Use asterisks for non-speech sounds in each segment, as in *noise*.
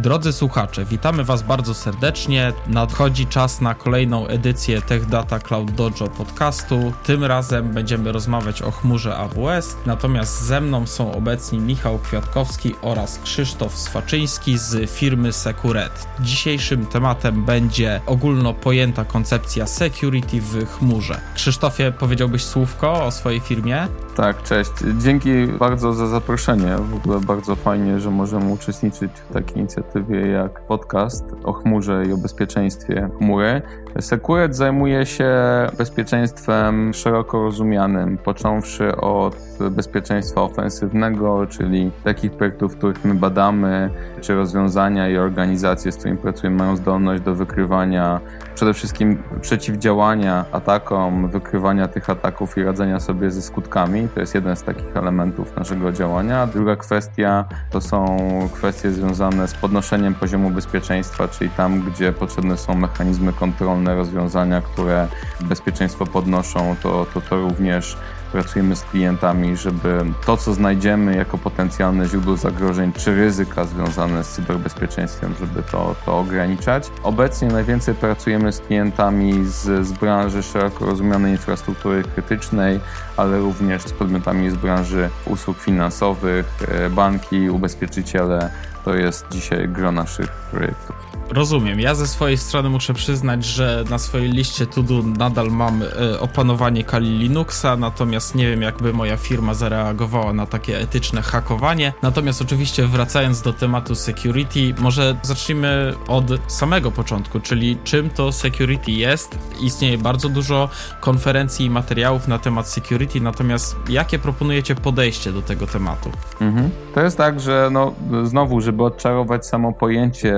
Drodzy słuchacze, witamy Was bardzo serdecznie. Nadchodzi czas na kolejną edycję Tech Data Cloud Dojo podcastu. Tym razem będziemy rozmawiać o chmurze AWS, natomiast ze mną są obecni Michał Kwiatkowski oraz Krzysztof Swaczyński z firmy Securet. Dzisiejszym tematem będzie ogólno pojęta koncepcja security w chmurze. Krzysztofie, powiedziałbyś słówko o swojej firmie? Tak, cześć. Dzięki bardzo za zaproszenie. W ogóle bardzo fajnie, że możemy uczestniczyć w takiej inicjatywie jak podcast o chmurze i o bezpieczeństwie chmury. Securet zajmuje się bezpieczeństwem szeroko rozumianym, począwszy od bezpieczeństwa ofensywnego, czyli takich projektów, których my badamy, czy rozwiązania i organizacje, z którymi pracujemy, mają zdolność do wykrywania, przede wszystkim przeciwdziałania atakom, wykrywania tych ataków i radzenia sobie ze skutkami. To jest jeden z takich elementów naszego działania. Druga kwestia to są kwestie związane z podnoszeniem poziomu bezpieczeństwa, czyli tam, gdzie potrzebne są mechanizmy kontrolne, rozwiązania, które bezpieczeństwo podnoszą, to, to, to również pracujemy z klientami, żeby to, co znajdziemy jako potencjalne źródło zagrożeń czy ryzyka związane z cyberbezpieczeństwem, żeby to, to ograniczać. Obecnie najwięcej pracujemy z klientami z, z branży szeroko rozumianej infrastruktury krytycznej, ale również z podmiotami z branży usług finansowych, e, banki, ubezpieczyciele. To jest dzisiaj gro naszych projektów. Rozumiem. Ja ze swojej strony muszę przyznać, że na swojej liście to-do nadal mam y, opanowanie Kali Linuxa, natomiast nie wiem, jakby moja firma zareagowała na takie etyczne hakowanie. Natomiast oczywiście wracając do tematu security, może zacznijmy od samego początku, czyli czym to security jest. Istnieje bardzo dużo konferencji i materiałów na temat security, natomiast jakie proponujecie podejście do tego tematu? Mhm. To jest tak, że no, znowu, żeby odczarować samo pojęcie,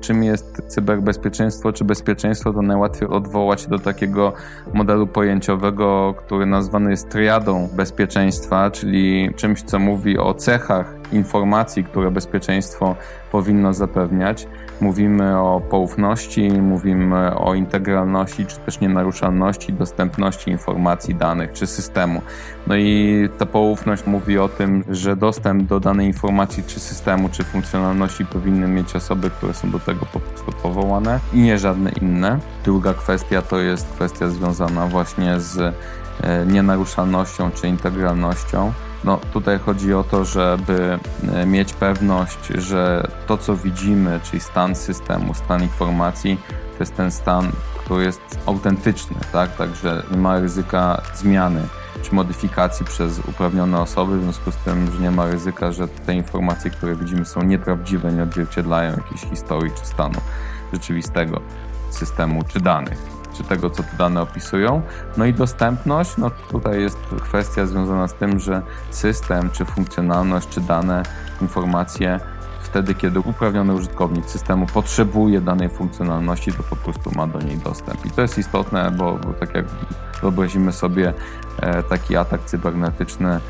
czym jest cyberbezpieczeństwo czy bezpieczeństwo, to najłatwiej odwołać do takiego modelu pojęciowego, który nazwany jest triadą bezpieczeństwa, czyli czymś, co mówi o cechach informacji, które bezpieczeństwo powinno zapewniać. Mówimy o poufności, mówimy o integralności, czy też nienaruszalności, dostępności informacji, danych czy systemu. No i ta poufność mówi o tym, że dostęp do danej informacji, czy systemu, czy funkcjonalności powinny mieć osoby, które są do tego po prostu powołane i nie żadne inne. Druga kwestia to jest kwestia związana właśnie z e, nienaruszalnością czy integralnością. No, tutaj chodzi o to, żeby e, mieć pewność, że to, co widzimy, czyli stan systemu, stan informacji, to jest ten stan, który jest autentyczny, tak? Także nie ma ryzyka zmiany czy modyfikacji przez uprawnione osoby, w związku z tym, że nie ma ryzyka, że te informacje, które widzimy, są nieprawdziwe, nie odzwierciedlają jakiejś historii czy stanu rzeczywistego systemu czy danych czy tego, co te dane opisują. No i dostępność, no tutaj jest kwestia związana z tym, że system, czy funkcjonalność, czy dane, informacje wtedy, kiedy uprawniony użytkownik systemu potrzebuje danej funkcjonalności, to po prostu ma do niej dostęp. I to jest istotne, bo, bo tak jak wyobrazimy sobie e, taki atak cybernetyczny,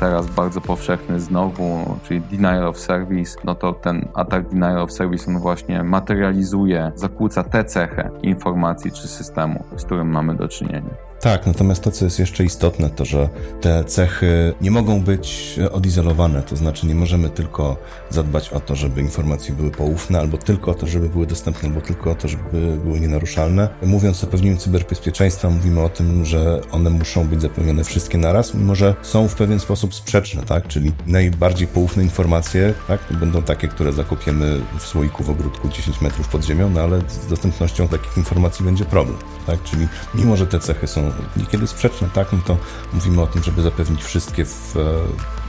teraz bardzo powszechny znowu, czyli denial of service, no to ten atak denial of service on właśnie materializuje, zakłóca tę cechę informacji czy systemu, z którym mamy do czynienia. Tak, natomiast to, co jest jeszcze istotne, to że te cechy nie mogą być odizolowane, to znaczy nie możemy tylko zadbać o to, żeby informacje były poufne, albo tylko o to, żeby były dostępne, albo tylko o to, żeby były nienaruszalne. Mówiąc o zapewnieniu cyberbezpieczeństwa, mówimy o tym, że one muszą być zapewnione wszystkie naraz, mimo że są w pewien sposób sprzeczne, tak? Czyli najbardziej poufne informacje, tak? Będą takie, które zakopiemy w słoiku w ogródku 10 metrów pod ziemią, no ale z dostępnością takich informacji będzie problem, tak? Czyli mimo, że te cechy są niekiedy sprzeczne, tak, no to mówimy o tym, żeby zapewnić wszystkie w e,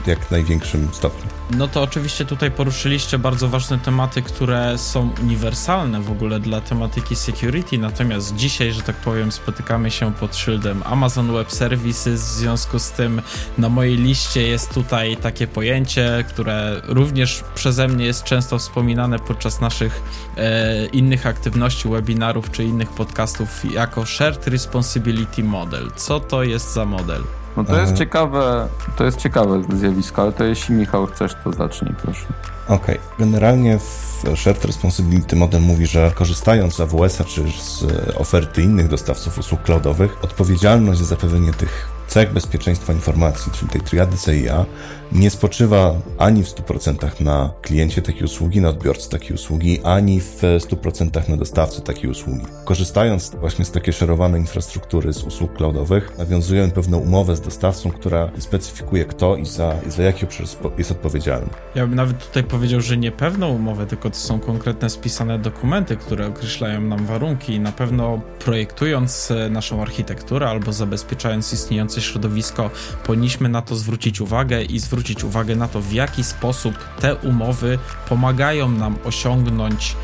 jak największym stopniu. No to oczywiście tutaj poruszyliście bardzo ważne tematy, które są uniwersalne w ogóle dla tematyki security, natomiast dzisiaj, że tak powiem, spotykamy się pod szyldem Amazon Web Services, w związku z tym na mojej liście jest tutaj takie pojęcie, które również przeze mnie jest często wspominane podczas naszych e, innych aktywności, webinarów czy innych podcastów jako Shared Responsibility Model. Co to jest za model? No to jest ciekawe, to jest ciekawe zjawisko, ale to jeśli Michał chcesz, to zacznij proszę. Okej. Okay. Generalnie w Shared Responsibility Model mówi, że korzystając z AWS-a czy z oferty innych dostawców usług cloudowych, odpowiedzialność za zapewnienie tych cech bezpieczeństwa informacji, czyli tej triady CIA, nie spoczywa ani w 100% na kliencie takiej usługi, na odbiorcy takiej usługi, ani w 100% na dostawcy takiej usługi. Korzystając właśnie z takiej szerowanej infrastruktury z usług cloudowych, nawiązujemy pewną umowę z dostawcą, która specyfikuje kto i za, i za jaki obszar jest odpowiedzialny. Ja bym nawet tutaj powiedział, że nie pewną umowę, tylko to są konkretne spisane dokumenty, które określają nam warunki i na pewno projektując e, naszą architekturę albo zabezpieczając środowisko, powinniśmy na to zwrócić uwagę i zwrócić uwagę na to, w jaki sposób te umowy pomagają nam osiągnąć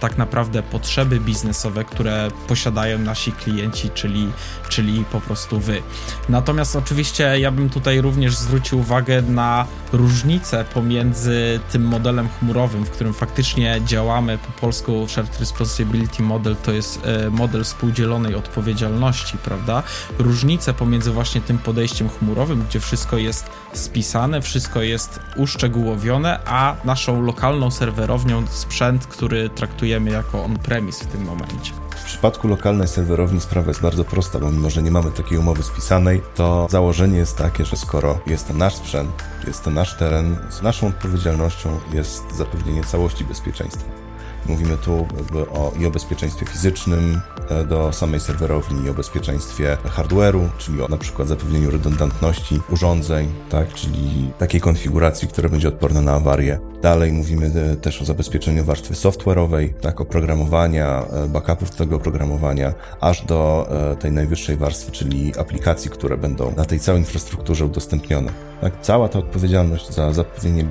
tak naprawdę potrzeby biznesowe, które posiadają nasi klienci, czyli, czyli po prostu wy. Natomiast oczywiście ja bym tutaj również zwrócił uwagę na różnicę pomiędzy tym modelem chmurowym, w którym faktycznie działamy po polsku Shared Responsibility Model to jest e, model współdzielonej odpowiedzialności, prawda? Różnicę pomiędzy właśnie tym podejściem chmurowym, gdzie wszystko jest spisane, wszystko jest uszczegółowione, a naszą lokalną serwerownią sprzęt, który traktuje traktujemy jako on-premise w tym momencie. W przypadku lokalnej serwerowni sprawa jest bardzo prosta, bo mimo, że nie mamy takiej umowy spisanej, to założenie jest takie, że skoro jest to nasz sprzęt, jest to nasz teren, z naszą odpowiedzialnością jest zapewnienie całości bezpieczeństwa. Mówimy tu jakby o, i o bezpieczeństwie fizycznym e, do samej serwerowni, i o bezpieczeństwie hardware'u, czyli o na przykład zapewnieniu redundantności urządzeń, tak, czyli takiej konfiguracji, która będzie odporna na awarię. Dalej mówimy e, też o zabezpieczeniu warstwy software'owej, tak, oprogramowania, e, backupów tego oprogramowania, aż do tej najwyższej warstwy, czyli aplikacji, które będą na tej całej infrastrukturze udostępnione. Tak, cała ta odpowiedzialność za zapewnienie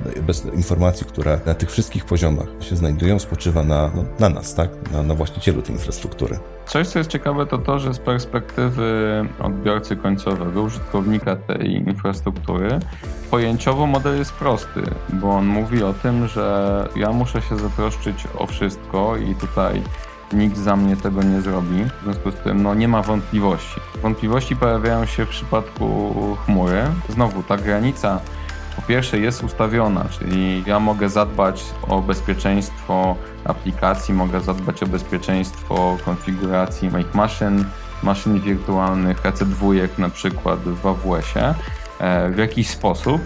informacji, które na tych wszystkich poziomach się znajdują, spoczywa na, no, na nas, tak? Na, na właścicielu tej infrastruktury. Coś, co jest ciekawe, to to, że z perspektywy odbiorcy końcowego, użytkownika tej infrastruktury, pojęciowo model jest prosty, bo on mówi o tym, że ja muszę się zatroszczyć o wszystko i tutaj nikt za mnie tego nie zrobi. W związku z tym no, nie ma wątpliwości. Wątpliwości pojawiają się w przypadku chmury. Znowu ta granica po pierwsze jest ustawiona, czyli ja mogę zadbać o bezpieczeństwo aplikacji, mogę zadbać o bezpieczeństwo konfiguracji Make Machine, maszyn wirtualnych, EC2 na przykład w AWS-ie e, w jakiś sposób,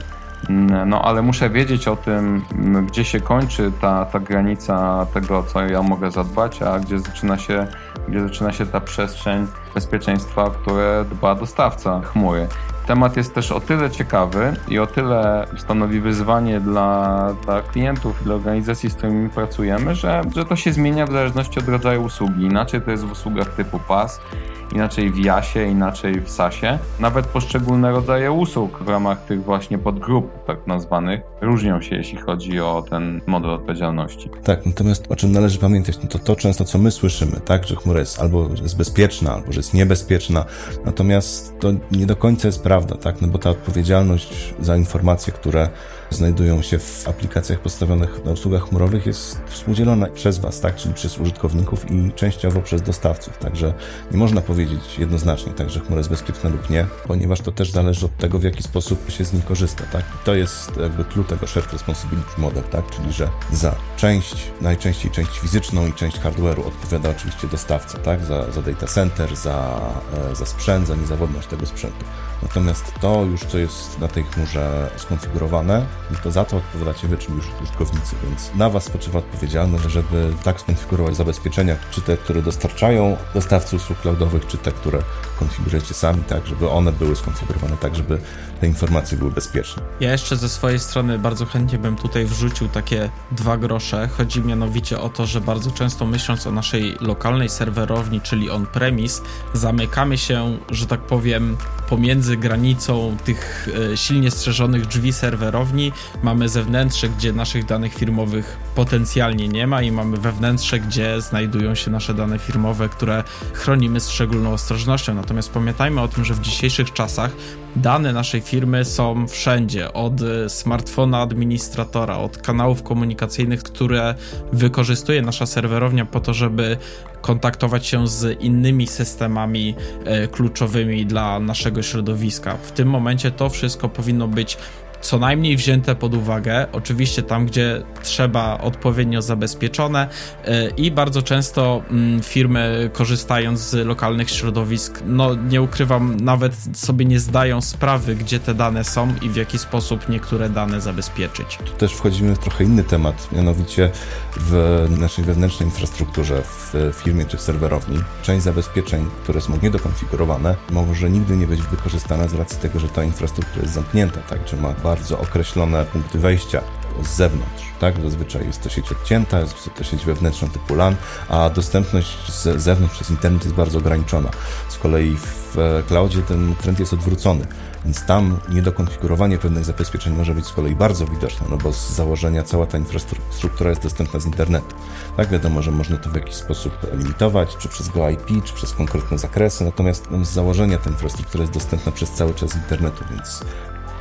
no ale muszę wiedzieć o tym, gdzie się kończy ta, ta granica tego, co ja mogę zadbać, a gdzie zaczyna się, gdzie zaczyna się ta przestrzeń bezpieczeństwa, które dba dostawca chmury. Temat jest też o tyle ciekawy i o tyle stanowi wyzwanie dla, dla klientów i dla organizacji, z którymi pracujemy, że, że to się zmienia w zależności od rodzaju usługi. Inaczej to jest w usługach typu PAS, inaczej w JASie, inaczej w SASie. Nawet poszczególne rodzaje usług w ramach tych właśnie podgrup, tak nazwanych, różnią się, jeśli chodzi o ten model odpowiedzialności. Tak, natomiast o czym należy pamiętać, no to to często, co my słyszymy, tak, że chmura jest albo jest bezpieczna, albo że jest niebezpieczna, natomiast to nie do końca jest prawda, tak, no bo ta odpowiedzialność za informacje, które znajdują się w aplikacjach postawionych na usługach chmurowych jest współdzielona przez Was, tak, czyli przez użytkowników i częściowo przez dostawców. Także nie można powiedzieć jednoznacznie, tak, że chmura jest bezpieczna lub nie, ponieważ to też zależy od tego, w jaki sposób się z niej korzysta. Tak? I to jest jakby clue tego Shared Responsibility Model, tak? czyli że za część, najczęściej część fizyczną i część hardware'u odpowiada oczywiście dostawca, tak? za, za data center, za, e, za sprzęt, za niezawodność tego sprzętu. Natomiast to już, co jest na tej chmurze skonfigurowane, to za to odpowiadacie wy, czyli już użytkownicy, więc na was spoczywa odpowiedzialność, żeby tak skonfigurować zabezpieczenia, czy te, które dostarczają dostawcy usług cloudowych, czy te, które konfigurujecie sami, tak, żeby one były skonfigurowane tak, żeby te informacje były bezpieczne. Ja jeszcze ze swojej strony bardzo chętnie bym tutaj wrzucił takie dwa grosze. Chodzi mianowicie o to, że bardzo często myśląc o naszej lokalnej serwerowni, czyli on-premise, zamykamy się, że tak powiem, pomiędzy granicą tych e, silnie strzeżonych drzwi serwerowni. Mamy zewnętrzne, gdzie naszych danych firmowych potencjalnie nie ma i mamy wewnętrzne, gdzie znajdują się nasze dane firmowe, które chronimy z szczególną ostrożnością. Natomiast pamiętajmy o tym, że w dzisiejszych czasach dane naszej firmy są wszędzie, od smartfona administratora, od kanałów komunikacyjnych, które wykorzystuje nasza serwerownia po to, żeby kontaktować się z innymi systemami e, kluczowymi dla naszego środowiska. W tym momencie to wszystko powinno być co najmniej wzięte pod uwagę, oczywiście tam, gdzie trzeba odpowiednio zabezpieczone e, i bardzo często mm, firmy korzystając z lokalnych środowisk, no nie ukrywam, nawet sobie nie zdają sprawy, gdzie te dane są i w jaki sposób niektóre dane zabezpieczyć. Tu też wchodzimy w trochę inny temat, mianowicie w naszej wewnętrznej infrastrukturze, w firmie czy w serwerowni, część zabezpieczeń, które są niedokonfigurowane, może nigdy nie być wykorzystana z racji tego, że ta infrastruktura jest zamknięta, tak, czy ma bardzo określone punkty wejścia z zewnątrz. Tak? Zazwyczaj jest to sieć odcięta, jest to sieć wewnętrzna typu LAN, a dostępność z zewnątrz przez internet jest bardzo ograniczona. Z kolei w cloudzie ten trend jest odwrócony. Więc tam niedokonfigurowanie pewnych zabezpieczeń może być z kolei bardzo widoczne, no bo z założenia cała ta infrastruktura jest dostępna z internetu. Tak, wiadomo, że można to w jakiś sposób limitować, czy przez GoIP, czy przez konkretne zakresy, natomiast no, z założenia ta infrastruktura jest dostępna przez cały czas internetu, więc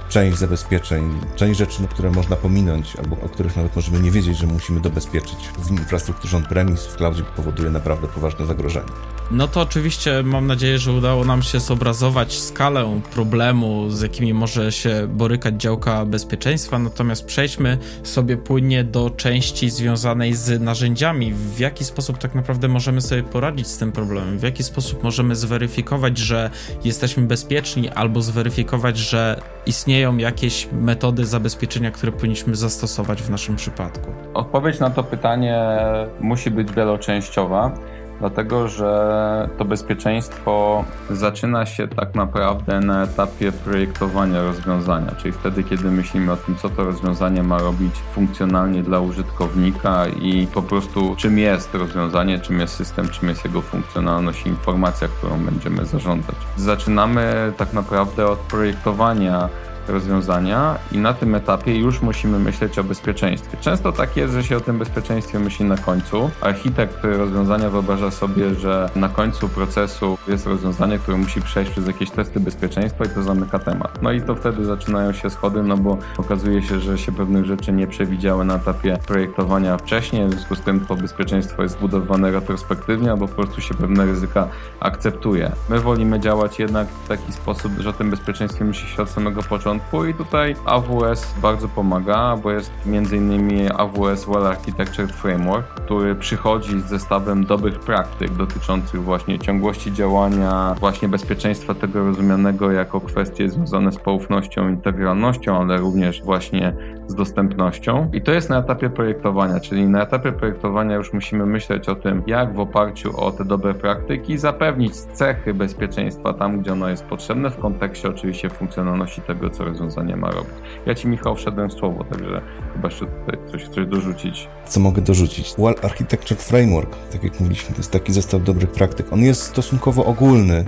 część zabezpieczeń, część rzeczy, które można pominąć, albo o których nawet możemy nie wiedzieć, że musimy dobezpieczyć w infrastrukturze on-premise, w cloudzie powoduje naprawdę poważne zagrożenie. No to oczywiście mam nadzieję, że udało nam się zobrazować skalę problemu, z jakimi może się borykać działka bezpieczeństwa, natomiast przejdźmy sobie płynnie do części związanej z narzędziami. W jaki sposób tak naprawdę możemy sobie poradzić z tym problemem? W jaki sposób możemy zweryfikować, że jesteśmy bezpieczni, albo zweryfikować, że istnieją jakieś metody zabezpieczenia, które powinniśmy zastosować w naszym przypadku? Odpowiedź na to pytanie musi być wieloczęściowa dlatego że to bezpieczeństwo zaczyna się tak naprawdę na etapie projektowania rozwiązania, czyli wtedy, kiedy myślimy o tym, co to rozwiązanie ma robić funkcjonalnie dla użytkownika i po prostu czym jest rozwiązanie, czym jest system, czym jest jego funkcjonalność i informacja, którą będziemy zarządzać. Zaczynamy tak naprawdę od projektowania rozwiązania i na tym etapie już musimy myśleć o bezpieczeństwie. Często tak jest, że się o tym bezpieczeństwie myśli na końcu. Architekt rozwiązania wyobraża sobie, że na końcu procesu jest rozwiązanie, które musi przejść przez jakieś testy bezpieczeństwa i to zamyka temat. No i to wtedy zaczynają się schody, no bo okazuje się, że się pewnych rzeczy nie przewidziały na etapie projektowania wcześniej, w związku z tym to bezpieczeństwo jest zbudowane retrospektywnie albo po prostu się pewne ryzyka akceptuje. My wolimy działać jednak w taki sposób, że o tym bezpieczeństwie myśli się od samego początku, początku i tutaj AWS bardzo pomaga, bo jest m.in. AWS Well Architectured Framework, który przychodzi z zestawem dobrych praktyk dotyczących właśnie ciągłości działania, właśnie bezpieczeństwa tego rozumianego jako kwestie związane z poufnością, integralnością, ale również właśnie z dostępnością. I to jest na etapie projektowania, czyli na etapie projektowania już musimy myśleć o tym, jak w oparciu o te dobre praktyki zapewnić cechy bezpieczeństwa tam, gdzie ono jest potrzebne, w kontekście oczywiście funkcjonalności tego, co rozwiązanie ma robić. Ja Ci, Michał, wszedłem w słowo, także chyba jeszcze tutaj coś, coś dorzucić. Co mogę dorzucić? Well Architecture Framework, tak jak mówiliśmy, to jest taki zestaw dobrych praktyk. On jest stosunkowo ogólny,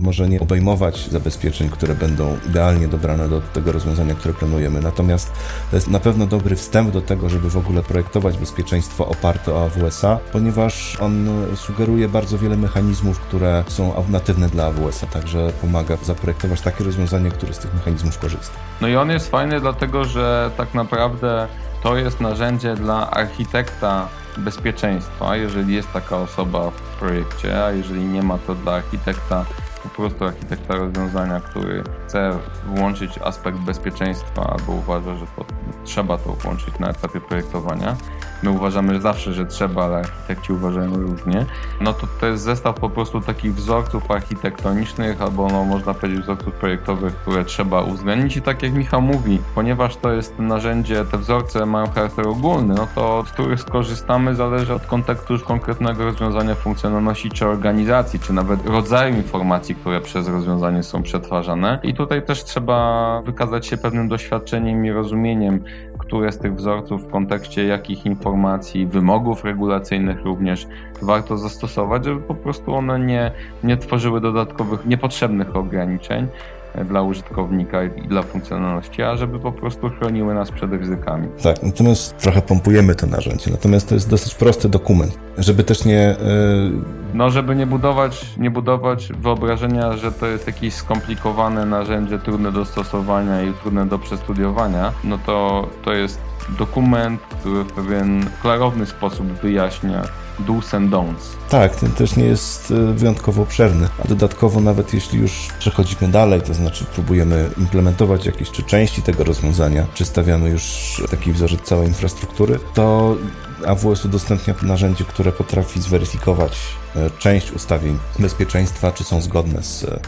może nie obejmować zabezpieczeń, które będą idealnie dobrane do tego rozwiązania, które planujemy. Natomiast to jest na pewno dobry wstęp do tego, żeby w ogóle projektować bezpieczeństwo oparte o AWS-a, ponieważ on sugeruje bardzo wiele mechanizmów, które są natywne dla AWS-a, także pomaga zaprojektować takie rozwiązanie, które z tych mechanizmów korzysta. No i on jest fajny dlatego, że tak naprawdę to jest narzędzie dla architekta bezpieczeństwa, jeżeli jest taka osoba w projekcie, a jeżeli nie ma to dla architekta po prostu architekta rozwiązania, który chce włączyć aspekt bezpieczeństwa albo uważa, że to, trzeba to włączyć na etapie projektowania. My uważamy że zawsze, że trzeba, ale architekci uważają różnie. No to to jest zestaw po prostu takich wzorców architektonicznych albo no, można powiedzieć wzorców projektowych, które trzeba uwzględnić i tak jak Michał mówi, ponieważ to jest narzędzie, te wzorce mają charakter ogólny, no to z których skorzystamy zależy od kontekstu już konkretnego rozwiązania funkcjonalności czy organizacji, czy nawet rodzaju informacji, informacji, które przez rozwiązanie są przetwarzane. I tutaj też trzeba wykazać się pewnym doświadczeniem i rozumieniem, które z tych wzorców w kontekście jakich informacji, wymogów regulacyjnych również warto zastosować, żeby po prostu one nie, nie tworzyły dodatkowych, niepotrzebnych ograniczeń dla użytkownika i dla funkcjonalności, a żeby po prostu chroniły nas przed ryzykami. Tak, natomiast trochę pompujemy to narzędzie, natomiast to jest dosyć prosty dokument, żeby też nie... Yy No, żeby nie budować, nie budować wyobrażenia, że to jest jakieś skomplikowane narzędzie, trudne do stosowania i trudne do przestudiowania, no to to jest dokument, który w pewien klarowny sposób wyjaśnia do's and don'ts. Tak, ten też nie jest e, wyjątkowo obszerny, a dodatkowo nawet jeśli już przechodzimy dalej, to znaczy próbujemy implementować jakieś czy części tego rozwiązania, czy stawiamy już taki wzorzec całej infrastruktury, to AWS udostępnia narzędzie, które potrafi zweryfikować e, część ustawień bezpieczeństwa, czy są zgodne z e,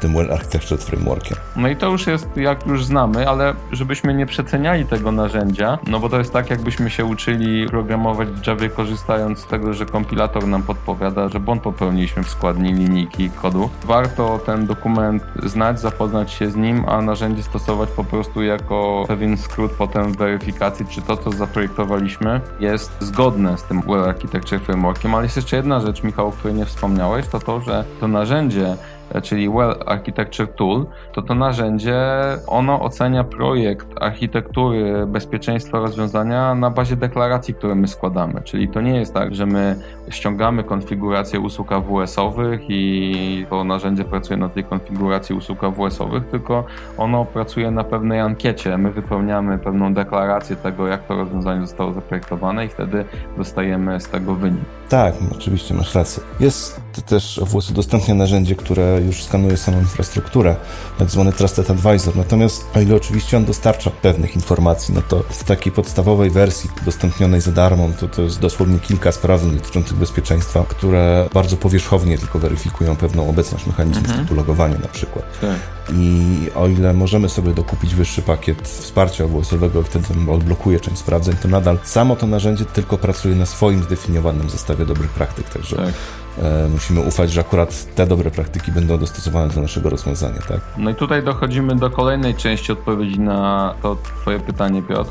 tym Well Architectured Frameworkiem. No i to już jest, jak już znamy, ale żebyśmy nie przeceniali tego narzędzia, no bo to jest tak, jakbyśmy się uczyli programować w Java korzystając z tego, że kompilator nam podpowiada, że błąd popełniliśmy w składni linijki kodu. Warto ten dokument znać, zapoznać się z nim, a narzędzie stosować po prostu jako pewien skrót potem weryfikacji, czy to, co zaprojektowaliśmy, jest zgodne z tym Well Architecture Frameworkiem. Ale jest jeszcze jedna rzecz, Michał, o której nie wspomniałeś, to to, że to narzędzie czyli Well Architecture Tool, to to narzędzie, ono ocenia projekt architektury bezpieczeństwa rozwiązania na bazie deklaracji, które my składamy. Czyli to nie jest tak, że my ściągamy konfigurację usług AWS-owych i to narzędzie pracuje na tej konfiguracji usług AWS-owych, tylko ono pracuje na pewnej ankiecie. My wypełniamy pewną deklarację tego, jak to rozwiązanie zostało zaprojektowane i wtedy dostajemy z tego wynik. Tak, oczywiście masz rację. Jest też AWS udostępnia narzędzie, które już skanuje samą infrastrukturę, tak zwany Trusted Advisor. Natomiast o ile oczywiście on dostarcza pewnych informacji, no to w takiej podstawowej wersji udostępnionej za darmo, to, to jest dosłownie kilka sprawdzeń dotyczących bezpieczeństwa, które bardzo powierzchownie tylko weryfikują pewną obecność mechanizmów mhm. typu logowania na przykład. Tak. I o ile możemy sobie dokupić wyższy pakiet wsparcia AWS-owego i wtedy odblokuje część sprawdzeń, to nadal samo to narzędzie tylko pracuje na swoim zdefiniowanym zestawie dobrych praktyk, także tak. E, musimy ufać, że akurat te dobre praktyki będą dostosowane do naszego rozwiązania, tak? No i tutaj dochodzimy do kolejnej części odpowiedzi na to twoje pytanie, Piotr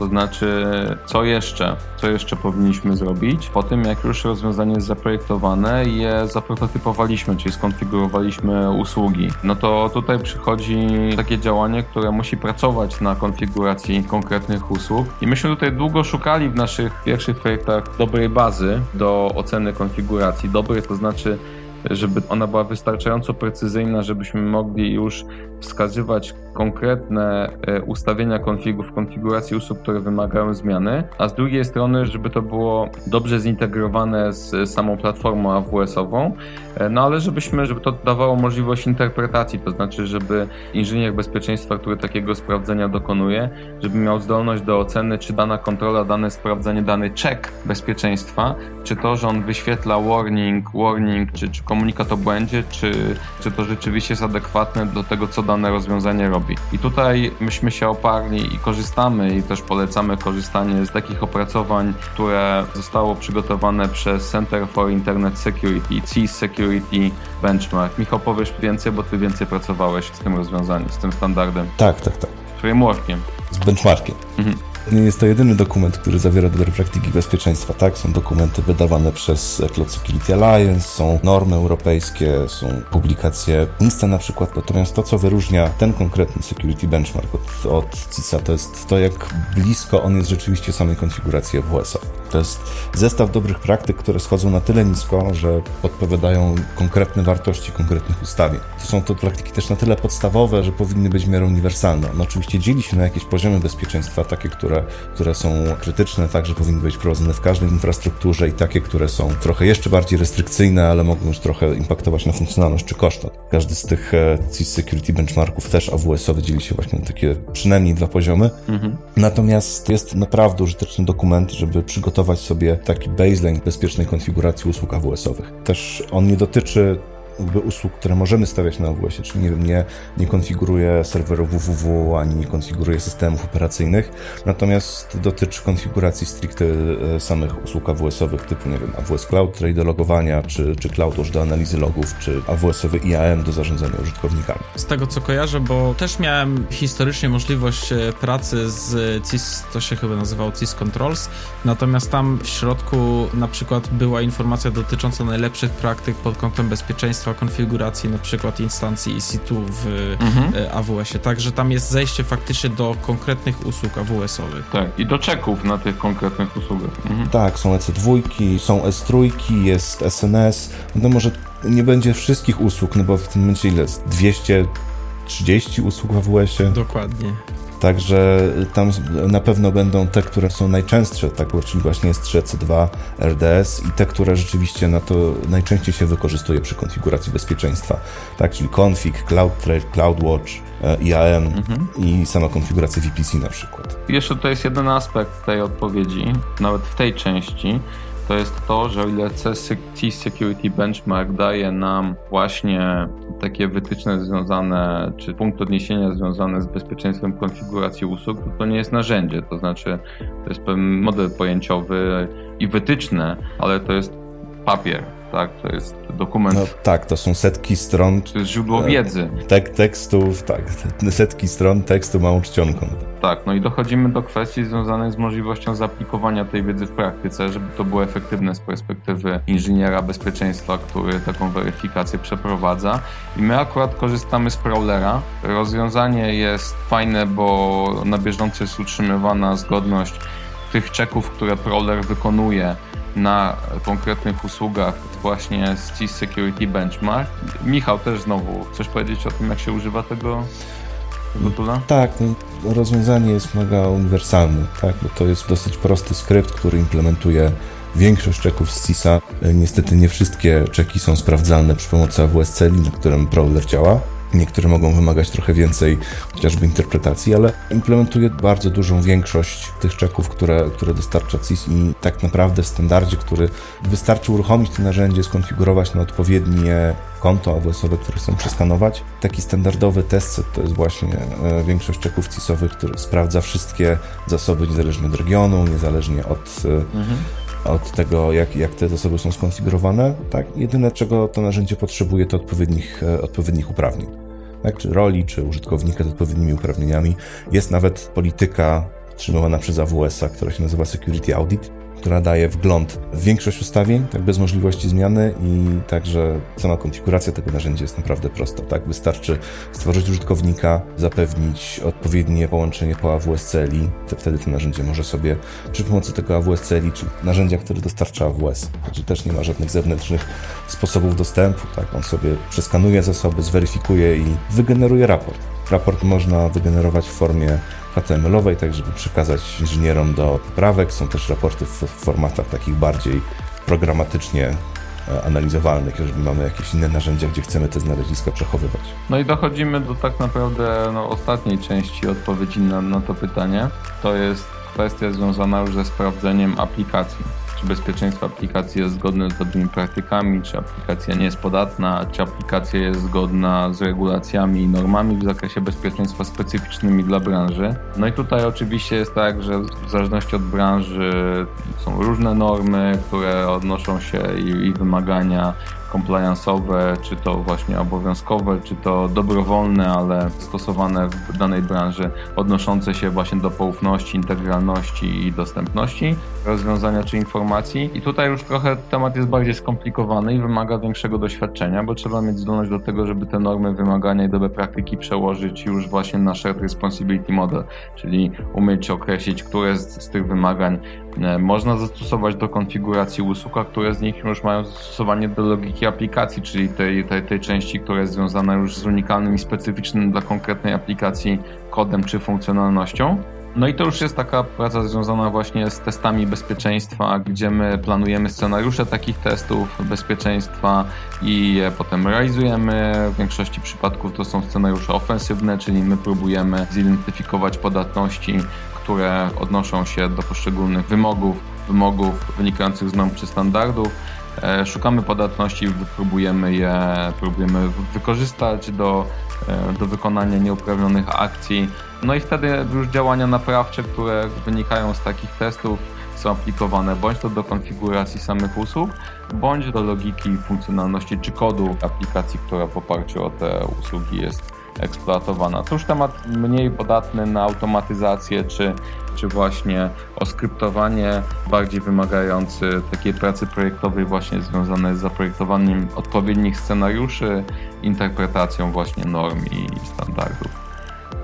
to znaczy, co jeszcze, co jeszcze powinniśmy zrobić po tym, jak już rozwiązanie jest zaprojektowane i je zaprototypowaliśmy, czyli skonfigurowaliśmy usługi. No to tutaj przychodzi takie działanie, które musi pracować na konfiguracji konkretnych usług. I myśmy tutaj długo szukali w naszych pierwszych projektach dobrej bazy do oceny konfiguracji. Dobrej to znaczy żeby ona była wystarczająco precyzyjna, żebyśmy mogli już wskazywać konkretne e, ustawienia konfigu w konfiguracji usług, które wymagają zmiany, a z drugiej strony, żeby to było dobrze zintegrowane z samą platformą AWS-ową, e, no ale żebyśmy, żeby to dawało możliwość interpretacji, to znaczy, żeby inżynier bezpieczeństwa, który takiego sprawdzenia dokonuje, żeby miał zdolność do oceny, czy dana kontrola, dane sprawdzenie, dany check bezpieczeństwa, czy to, że on wyświetla warning, warning, czy, czy komunikat o błędzie, czy, czy to rzeczywiście jest adekwatne do tego, co dane rozwiązanie robi. I tutaj myśmy się oparli i korzystamy i też polecamy korzystanie z takich opracowań, które zostało przygotowane przez Center for Internet Security, CIS Security Benchmark. Michał, powiesz więcej, bo ty więcej pracowałeś z tym rozwiązaniem, z tym standardem. Tak, tak, tak. Frameworkiem. Z benchmarkiem. Mhm. Nie jest to jedyny dokument, który zawiera dobre praktyki bezpieczeństwa, tak? Są dokumenty wydawane przez Cloud Security Alliance, są normy europejskie, są publikacje INSTA na przykład. Natomiast to, co wyróżnia ten konkretny security benchmark od, od CISA, to jest to, jak blisko on jest rzeczywiście samej konfiguracji AWS-a. To jest zestaw dobrych praktyk, które schodzą na tyle nisko, że odpowiadają konkretne wartości konkretnych ustawień. To są to praktyki też na tyle podstawowe, że powinny być w miarę uniwersalne. On oczywiście dzieli się na jakieś poziomy bezpieczeństwa, takie, które które, są krytyczne, także powinny być prowadzone w każdej infrastrukturze i takie, które są trochę jeszcze bardziej restrykcyjne, ale mogą już trochę impaktować na funkcjonalność czy koszta. Każdy z tych e, CIS Security benchmarków też AWS-owy dzieli się właśnie na takie przynajmniej dwa poziomy. Mhm. Natomiast jest naprawdę użyteczny dokument, żeby przygotować sobie taki baseline bezpiecznej konfiguracji usług AWS-owych. Też on nie dotyczy jakby usług, które możemy stawiać na AWS-ie, czyli nie nie, nie konfiguruję serwerów www, ani nie konfiguruję systemów operacyjnych, natomiast dotyczy konfiguracji stricte e, samych usług AWS-owych typu, nie wiem, AWS Cloud Trade do logowania, czy, czy CloudWatch do analizy logów, czy AWS-owy IAM do zarządzania użytkownikami. Z tego co kojarzę, bo też miałem historycznie możliwość e, pracy z CIS, to się chyba nazywało CIS Controls, natomiast tam w środku na przykład była informacja dotycząca najlepszych praktyk pod kątem bezpieczeństwa bezpieczeństwa konfiguracji na przykład instancji EC2 w mhm. E, AWS-ie. Także tam jest zejście faktycznie do konkretnych usług AWS-owych. Tak, i do czeków na tych konkretnych usługach. Mhm. Tak, są EC2, są S3, jest SNS. No może nie będzie wszystkich usług, no bo w tym momencie ile jest? 230 usług w AWS-ie? Dokładnie. Także tam na pewno będą te, które są najczęstsze, tak, czyli właśnie jest 3C2 RDS i te, które rzeczywiście na to najczęściej się wykorzystuje przy konfiguracji bezpieczeństwa, tak, czyli config, CloudTrade, CloudWatch, e, IAM mhm. i sama konfiguracja VPC na przykład. Jeszcze to jest jeden aspekt tej odpowiedzi, nawet w tej części, to jest to, że o ile C-Security Benchmark daje nam właśnie takie wytyczne związane, czy punkt odniesienia związane z bezpieczeństwem konfiguracji usług, to, to nie jest narzędzie, to znaczy to jest pewien model pojęciowy i wytyczne, ale to jest papier, tak? To jest dokument. No, tak, to są setki stron. To jest źródło wiedzy. Tek, tekstów, tak, *laughs* setki stron tekstu małą czcionką. Tak, no i dochodzimy do kwestii związanych z możliwością zaaplikowania tej wiedzy w praktyce, żeby to było efektywne z perspektywy inżyniera bezpieczeństwa, który taką weryfikację przeprowadza. I my akurat korzystamy z Prowlera. Rozwiązanie jest fajne, bo na bieżąco jest utrzymywana zgodność tych czeków, które Prowler wykonuje na konkretnych usługach właśnie z CIS Security Benchmark. Michał też znowu, chcesz powiedzieć o tym, jak się używa tego, tego tula? Tak, no, rozwiązanie jest mega uniwersalne, tak, bo to jest dosyć prosty skrypt, który implementuje większość czeków z CISA. Niestety nie wszystkie czeki są sprawdzalne przy pomocy AWS Celi, na którym Prowler działa. Niektóre mogą wymagać trochę więcej chociażby interpretacji, ale implementuje bardzo dużą większość tych czeków, które, które dostarcza CIS i tak naprawdę w standardzie, który wystarczy uruchomić to narzędzie, skonfigurować na odpowiednie konto AWS-owe, które chcą przeskanować. Taki standardowy test to jest właśnie e, większość czeków CIS-owych, który sprawdza wszystkie zasoby niezależnie od regionu, niezależnie od e, mhm od tego, jak, jak te zasoby są skonfigurowane. Tak? Jedyne, czego to narzędzie potrzebuje, to odpowiednich, e, odpowiednich uprawnień. Tak? Czy roli, czy użytkownika z odpowiednimi uprawnieniami. Jest nawet polityka przyjmowana przez AWS-a, która się nazywa Security Audit, która daje wgląd w większość ustawień, tak bez możliwości zmiany i także sama konfiguracja tego narzędzia jest naprawdę prosta. Tak, wystarczy stworzyć użytkownika, zapewnić odpowiednie połączenie po AWS to wtedy to narzędzie może sobie przy pomocy tego AWS CLI, czyli narzędzia, które dostarcza AWS, także też nie ma żadnych zewnętrznych sposobów dostępu, tak, on sobie przeskanuje zasoby, zweryfikuje i wygeneruje raport. Raport można wygenerować w formie HTML-owej, tak żeby przekazać inżynierom do poprawek. Są też raporty w formatach takich bardziej programatycznie e, analizowalnych, jeżeli mamy jakieś inne narzędzia, gdzie chcemy te znaleziska przechowywać. No i dochodzimy do tak naprawdę no, ostatniej części odpowiedzi na, na to pytanie. To jest kwestia związana już ze sprawdzeniem aplikacji czy bezpieczeństwo aplikacji jest zgodne z dobrymi praktykami, czy aplikacja nie jest podatna, czy aplikacja jest zgodna z regulacjami i normami w zakresie bezpieczeństwa specyficznymi dla branży. No i tutaj oczywiście jest tak, że w zależności od branży są różne normy, które odnoszą się i, i wymagania compliance'owe, czy to właśnie obowiązkowe, czy to dobrowolne, ale stosowane w danej branży, odnoszące się właśnie do poufności, integralności i dostępności rozwiązania czy informacji. I tutaj już trochę temat jest bardziej skomplikowany i wymaga większego doświadczenia, bo trzeba mieć zdolność do tego, żeby te normy, wymagania i dobre praktyki przełożyć już właśnie na Shared Responsibility Model, czyli umieć określić, które z, z tych wymagań można zastosować do konfiguracji usług, a które z nich już mają zastosowanie do logiki aplikacji, czyli tej, tej, tej części, która jest związana już z unikalnym i specyficznym dla konkretnej aplikacji kodem czy funkcjonalnością. No i to już jest taka praca związana właśnie z testami bezpieczeństwa, gdzie my planujemy scenariusze takich testów bezpieczeństwa i je potem realizujemy. W większości przypadków to są scenariusze ofensywne, czyli my próbujemy zidentyfikować podatności, które odnoszą się do poszczególnych wymogów, wymogów wynikających z norm czy standardów. E, szukamy podatności, próbujemy je próbujemy wykorzystać do, e, do wykonania nieuprawnionych akcji no i wtedy już działania naprawcze, które wynikają z takich testów, są aplikowane bądź to do konfiguracji samych usług, bądź do logiki funkcjonalności czy kodu aplikacji, która w oparciu o te usługi jest eksploatowana. To już temat mniej podatny na automatyzację czy, czy właśnie oskryptowanie, bardziej wymagający takiej pracy projektowej właśnie związanej z zaprojektowaniem odpowiednich scenariuszy, interpretacją właśnie norm i standardów.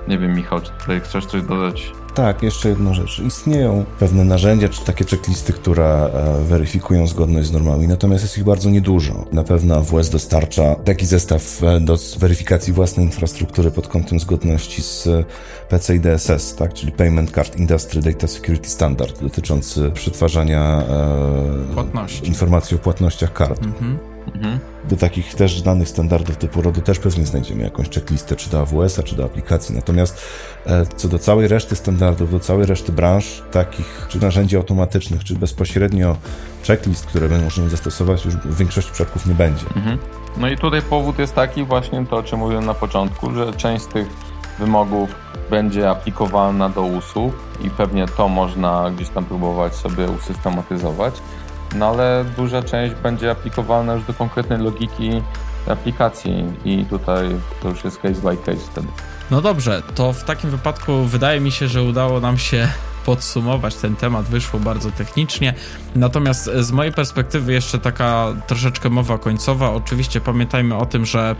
Nie wiem, Michał, czy tutaj chcesz coś dodać? Tak, jeszcze jedną rzecz. Istnieją pewne narzędzia, czy takie checklisty, które e, weryfikują zgodność z normami, natomiast jest ich bardzo niedużo. Na pewno AWS dostarcza taki zestaw e, do weryfikacji własnej infrastruktury pod kątem zgodności z PCI DSS, tak? czyli Payment Card Industry Data Security Standard, dotyczący przetwarzania e, informacji o płatnościach kart. Mhm. Mhm. Do takich też znanych standardów typu RODO też pewnie znajdziemy jakąś checklistę, czy do AWS-a, czy do aplikacji. Natomiast e, co do całej reszty standardów, do całej reszty branż, takich czy narzędzi automatycznych, czy bezpośrednio checklist, które możemy zastosować, już w większości przypadków nie będzie. Mhm. No i tutaj powód jest taki właśnie to, o czym mówiłem na początku, że część z tych wymogów będzie aplikowalna do usług i pewnie to można gdzieś tam próbować sobie usystematyzować no ale duża część będzie aplikowalna już do konkretnej logiki aplikacji i tutaj to już jest case by case wtedy. No dobrze, to w takim wypadku wydaje mi się, że udało nam się podsumować ten temat, wyszło bardzo technicznie. Natomiast z mojej perspektywy jeszcze taka troszeczkę mowa końcowa. Oczywiście pamiętajmy o tym, że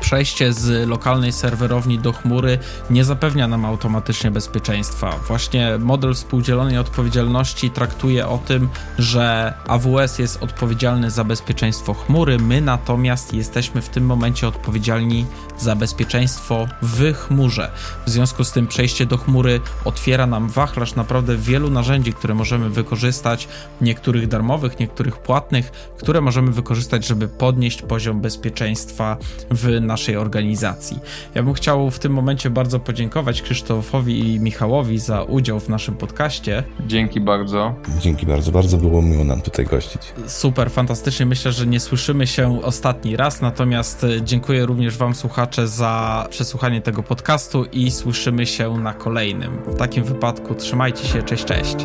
przejście z lokalnej serwerowni do chmury nie zapewnia nam automatycznie bezpieczeństwa. Właśnie model współdzielonej odpowiedzialności traktuje o tym, że AWS jest odpowiedzialny za bezpieczeństwo chmury, my natomiast jesteśmy w tym momencie odpowiedzialni za bezpieczeństwo w chmurze. W związku z tym przejście do chmury otwiera nam wachlarz naprawdę wielu narzędzi, które możemy wykorzystać, niektórych darmowych, niektórych płatnych, które możemy wykorzystać, żeby podnieść poziom bezpieczeństwa w naszej organizacji. Ja bym chciał w tym momencie bardzo podziękować Krzysztofowi i Michałowi za udział w naszym podcaście. Dzięki bardzo. Dzięki bardzo, bardzo było miło nam tutaj gościć. Super, fantastycznie. Myślę, że nie słyszymy się ostatni raz, natomiast e, dziękuję również Wam, słuchacze, za przesłuchanie tego podcastu i słyszymy się na kolejnym. W takim wypadku trzymajcie się, cześć, cześć.